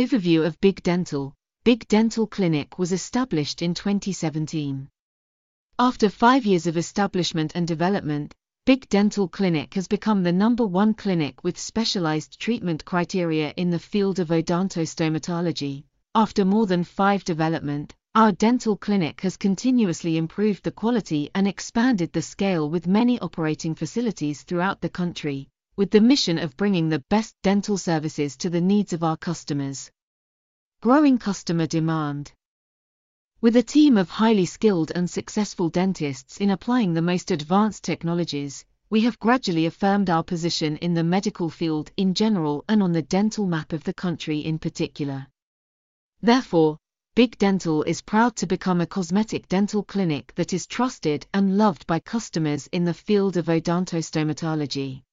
Overview of Big Dental Big Dental Clinic was established in 2017. After five years of establishment and development, Big Dental Clinic has become the number one clinic with specialized treatment criteria in the field of odontostomatology. After more than five development, our dental clinic has continuously improved the quality and expanded the scale with many operating facilities throughout the country, with the mission of bringing the best dental services to the needs of our customers. Growing customer demand. With a team of highly skilled and successful dentists in applying the most advanced technologies, we have gradually affirmed our position in the medical field in general and on the dental map of the country in particular. Therefore, Big Dental is proud to become a cosmetic dental clinic that is trusted and loved by customers in the field of odontostomatology.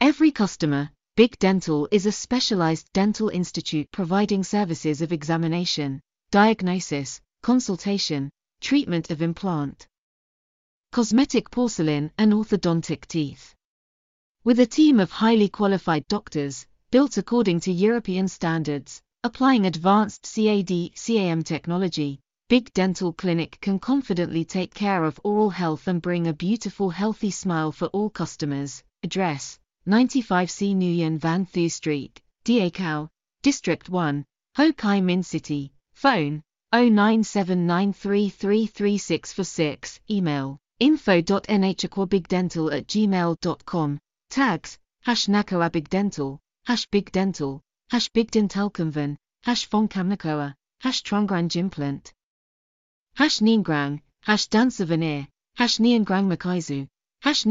Every customer, Big Dental is a specialized dental institute providing services of examination, diagnosis, consultation, treatment of implant, cosmetic porcelain and orthodontic teeth. With a team of highly qualified doctors, built according to European standards, applying advanced CAD CAM technology, Big Dental Clinic can confidently take care of oral health and bring a beautiful healthy smile for all customers. Address 95C Nguyen Van Thu Street, Da Kao, District 1, Ho Chi Minh City. Phone 09793333646, email info.nhakhoabigdental at gmail.com, tags, hash nhakhoabigdental, hash bigdental, hash bigdentalcomvn, hash phongkhamnhakhoa, hash trongran gimplant, hash niangrang, hash hash makaizu, hash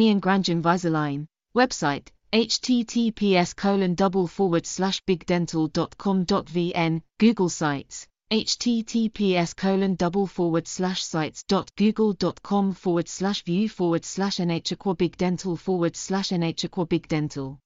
visaline, website, https colon double forward slash bigdental.com.vn, Google Sites, https colon double forward slash sites dot google dot com forward slash view forward slash nhakhoa big dental forward slash nhakhoa big dental